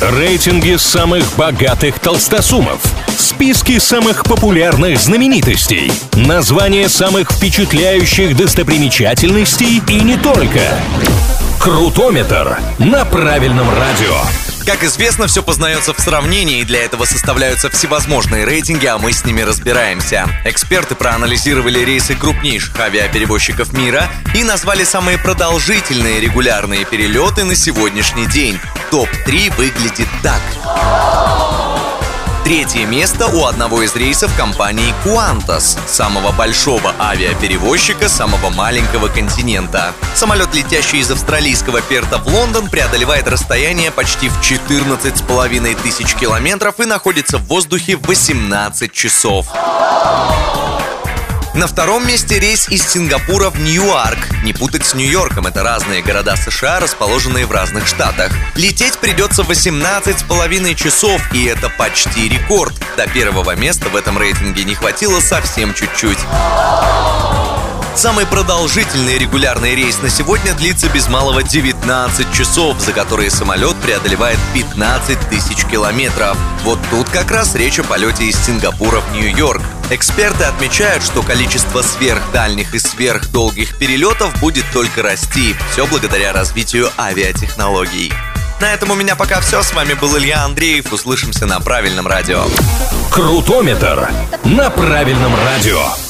Рейтинги самых богатых толстосумов. Списки самых популярных знаменитостей. Названия самых впечатляющих достопримечательностей и не только. Крутометр на правильном радио. Как известно, все познается в сравнении, и для этого составляются всевозможные рейтинги, а мы с ними разбираемся. Эксперты проанализировали рейсы крупнейших авиаперевозчиков мира и назвали самые продолжительные регулярные перелеты на сегодняшний день. Топ-3 выглядит так. Третье место у одного из рейсов компании Qantas, самого большого авиаперевозчика самого маленького континента. Самолет, летящий из австралийского Перта в Лондон, преодолевает расстояние почти в 14,5 тысяч километров и находится в воздухе 18 часов. На втором месте рейс из Сингапура в Ньюарк. Не путать с Нью-Йорком, это разные города США, расположенные в разных штатах. Лететь придется 18 с половиной часов, и это почти рекорд. До первого места в этом рейтинге не хватило совсем чуть-чуть. Самый продолжительный регулярный рейс на сегодня длится без малого 19 часов, за которые самолет преодолевает 15 тысяч километров. Вот тут как раз речь о полете из Сингапура в Нью-Йорк. Эксперты отмечают, что количество сверхдальних и сверхдолгих перелетов будет только расти, все благодаря развитию авиатехнологий. На этом у меня пока все. С вами был Илья Андреев. Услышимся на правильном радио. Крутометр на правильном радио.